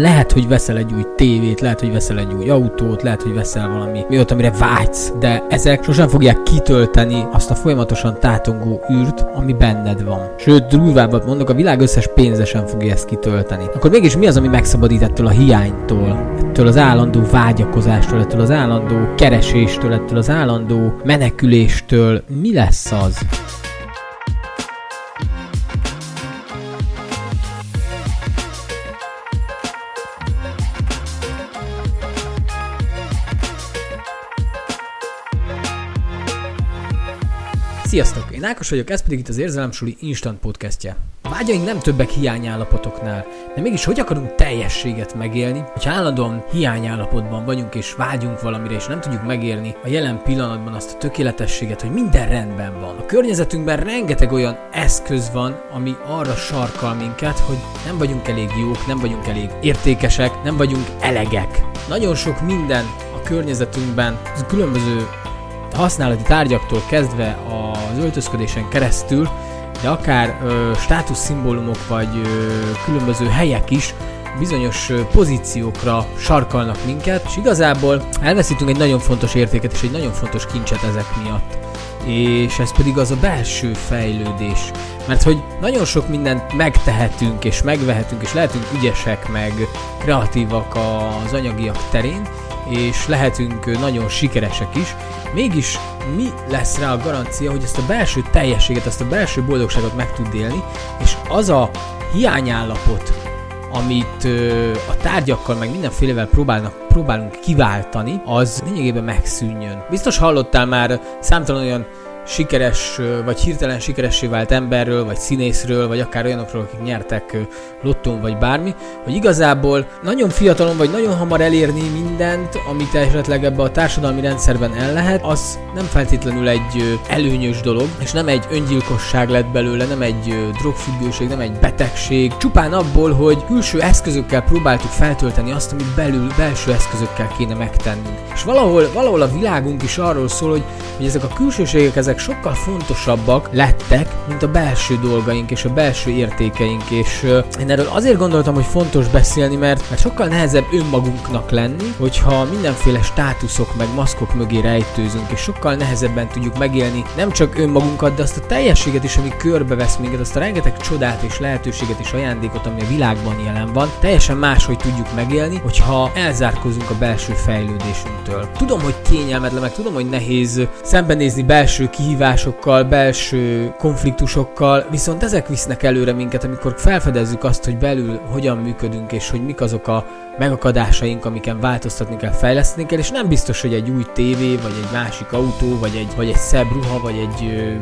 Lehet, hogy veszel egy új tévét, lehet, hogy veszel egy új autót, lehet, hogy veszel valami olyat, amire vágysz, de ezek sosem fogják kitölteni azt a folyamatosan tátongó űrt, ami benned van. Sőt, durvábbat mondok, a világ összes pénze sem fogja ezt kitölteni. Akkor mégis mi az, ami megszabadít ettől a hiánytól, ettől az állandó vágyakozástól, ettől az állandó kereséstől, ettől az állandó meneküléstől? Mi lesz az? Sziasztok! Én Ákos vagyok, ez pedig itt az Érzelemsuli Instant Podcastje. A vágyaink nem többek hiányállapotoknál, de mégis hogy akarunk teljességet megélni, hogyha állandóan hiányállapotban vagyunk és vágyunk valamire, és nem tudjuk megélni a jelen pillanatban azt a tökéletességet, hogy minden rendben van. A környezetünkben rengeteg olyan eszköz van, ami arra sarkal minket, hogy nem vagyunk elég jók, nem vagyunk elég értékesek, nem vagyunk elegek. Nagyon sok minden a környezetünkben, különböző használati tárgyaktól kezdve az öltözködésen keresztül, de akár ö, státuszszimbólumok vagy ö, különböző helyek is bizonyos pozíciókra sarkalnak minket, és igazából elveszítünk egy nagyon fontos értéket és egy nagyon fontos kincset ezek miatt. És ez pedig az a belső fejlődés. Mert hogy nagyon sok mindent megtehetünk és megvehetünk, és lehetünk ügyesek, meg kreatívak az anyagiak terén, és lehetünk nagyon sikeresek is, mégis mi lesz rá a garancia, hogy ezt a belső teljességet, ezt a belső boldogságot meg tud élni, és az a hiányállapot, amit ö, a tárgyakkal, meg mindenfélevel próbálnak, próbálunk kiváltani, az lényegében megszűnjön. Biztos hallottál már számtalan olyan sikeres, vagy hirtelen sikeressé vált emberről, vagy színészről, vagy akár olyanokról, akik nyertek lottón, vagy bármi, hogy igazából nagyon fiatalon, vagy nagyon hamar elérni mindent, amit esetleg ebbe a társadalmi rendszerben el lehet, az nem feltétlenül egy előnyös dolog, és nem egy öngyilkosság lett belőle, nem egy drogfüggőség, nem egy betegség, csupán abból, hogy külső eszközökkel próbáltuk feltölteni azt, amit belül, belső eszközökkel kéne megtennünk. És valahol, valahol a világunk is arról szól, hogy, hogy ezek a külsőségek, ezek sokkal fontosabbak lettek, mint a belső dolgaink és a belső értékeink, és uh, én erről azért gondoltam, hogy fontos beszélni, mert, mert sokkal nehezebb önmagunknak lenni, hogyha mindenféle státuszok meg maszkok mögé rejtőzünk, és sokkal nehezebben tudjuk megélni nem csak önmagunkat, de azt a teljességet is, ami körbevesz minket, azt a rengeteg csodát és lehetőséget és ajándékot, ami a világban jelen van, teljesen máshogy tudjuk megélni, hogyha elzárkozunk a belső fejlődésünktől. Tudom, hogy kényelmetlen, meg tudom, hogy nehéz szembenézni belső kihívásokkal, belső konfliktusokkal, viszont ezek visznek előre minket, amikor felfedezzük azt, hogy belül hogyan működünk, és hogy mik azok a megakadásaink, amiken változtatni kell, fejleszteni kell, és nem biztos, hogy egy új tévé, vagy egy másik autó, vagy egy, vagy egy szebb ruha, vagy egy ö,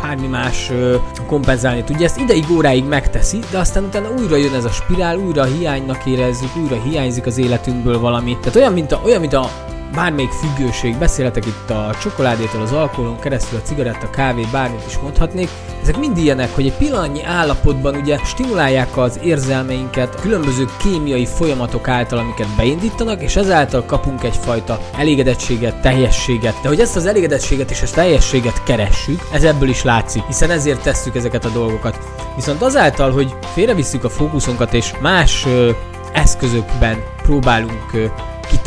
bármi más ö, kompenzálni tudja. Ezt ideig, óráig megteszi, de aztán utána újra jön ez a spirál, újra hiánynak érezzük, újra hiányzik az életünkből valami. Tehát olyan, mint a, olyan, mint a bármelyik függőség, beszélhetek itt a csokoládétól, az alkoholon keresztül, a cigaretta, kávé, bármit is mondhatnék, ezek mind ilyenek, hogy egy pillanatnyi állapotban ugye stimulálják az érzelmeinket különböző kémiai folyamatok által, amiket beindítanak, és ezáltal kapunk egyfajta elégedettséget, teljességet. De hogy ezt az elégedettséget és ezt teljességet keressük, ez ebből is látszik, hiszen ezért tesszük ezeket a dolgokat. Viszont azáltal, hogy félrevisszük a fókuszunkat és más ö, eszközökben próbálunk ö,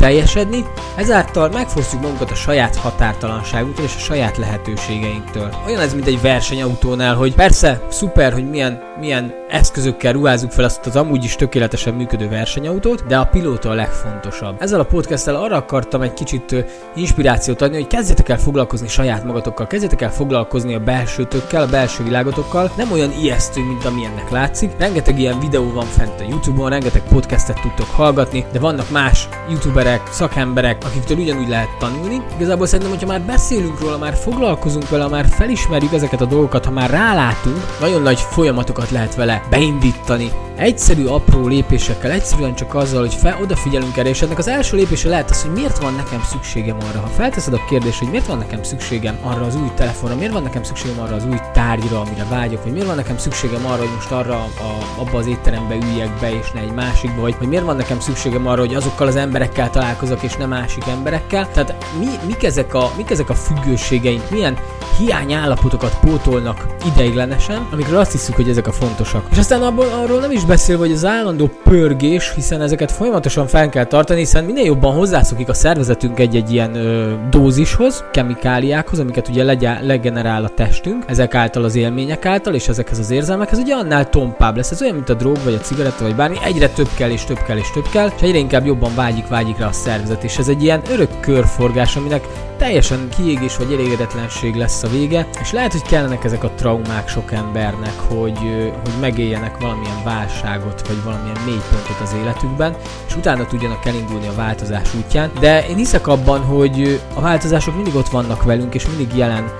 kiteljesedni, ezáltal megfosztjuk magunkat a saját határtalanságunktól és a saját lehetőségeinktől. Olyan ez, mint egy versenyautónál, hogy persze, szuper, hogy milyen, milyen eszközökkel ruházzuk fel azt az amúgy is tökéletesen működő versenyautót, de a pilóta a legfontosabb. Ezzel a podcasttel arra akartam egy kicsit inspirációt adni, hogy kezdjetek el foglalkozni saját magatokkal, kezdjetek el foglalkozni a belsőtökkel, a belső világotokkal, nem olyan ijesztő, mint amilyennek látszik. Rengeteg ilyen videó van fent a YouTube-on, rengeteg podcastet tudtok hallgatni, de vannak más youtuberek, szakemberek, akiktől ugyanúgy lehet tanulni. Igazából szerintem, hogyha már beszélünk róla, már foglalkozunk vele, már felismerjük ezeket a dolgokat, ha már rálátunk, nagyon nagy folyamatokat lehet vele beindítani. Egyszerű, apró lépésekkel, egyszerűen csak azzal, hogy fel, odafigyelünk erre, és ennek az első lépése lehet az, hogy miért van nekem szükségem arra. Ha felteszed a kérdést, hogy miért van nekem szükségem arra az új telefonra, miért van nekem szükségem arra az új tárgyra, amire vágyok, vagy miért van nekem szükségem arra, hogy most arra a, abba az étterembe üljek be, és ne egy másikba, vagy, vagy miért van nekem szükségem arra, hogy azokkal az emberekkel találkozok, és nem másik emberekkel. Tehát mi, mik, ezek a, mik ezek a függőségeink, milyen hiányállapotokat pótolnak ideiglenesen, amikről azt hiszük, hogy ezek a fontosak. És aztán abból, arról nem is is beszélve, hogy az állandó pörgés, hiszen ezeket folyamatosan fel kell tartani, hiszen minél jobban hozzászokik a szervezetünk egy-egy ilyen ö, dózishoz, kemikáliákhoz, amiket ugye legyen, legenerál a testünk, ezek által az élmények által, és ezekhez az érzelmekhez, ugye annál tompább lesz. Ez olyan, mint a drog, vagy a cigaretta, vagy bármi, egyre több kell, és több kell, és több kell, és egyre inkább jobban vágyik, vágyik rá a szervezet, és ez egy ilyen örök körforgás, aminek teljesen kiégés vagy elégedetlenség lesz a vége, és lehet, hogy kellenek ezek a traumák sok embernek, hogy, hogy megéljenek valamilyen válságot, vagy valamilyen mélypontot az életükben, és utána tudjanak elindulni a változás útján. De én hiszek abban, hogy a változások mindig ott vannak velünk, és mindig jelen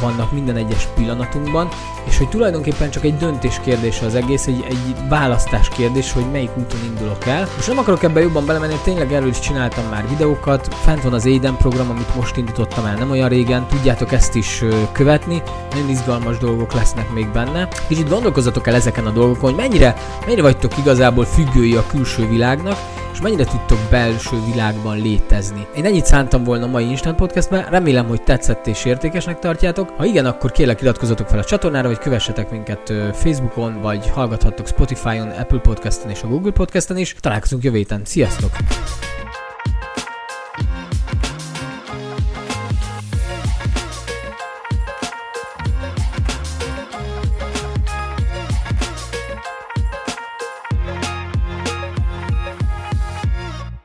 vannak minden egyes pillanatunkban, és hogy tulajdonképpen csak egy döntés kérdése az egész, egy, egy választás kérdés, hogy melyik úton indulok el. Most nem akarok ebben jobban belemenni, tényleg erről is csináltam már videókat, fent van az Aiden program, amit most indítottam el nem olyan régen, tudjátok ezt is követni, nagyon izgalmas dolgok lesznek még benne. Kicsit gondolkozzatok el ezeken a dolgokon, hogy mennyire, mennyire vagytok igazából függői a külső világnak, és mennyire tudtok belső világban létezni. Én ennyit szántam volna a mai Instant Podcastben, remélem, hogy tetszett és értékesnek tartjátok. Ha igen, akkor kérlek iratkozzatok fel a csatornára, vagy kövessetek minket Facebookon, vagy hallgathattok Spotify-on, Apple Podcast-en és a Google Podcast-en is. Találkozunk jövő héten. Sziasztok!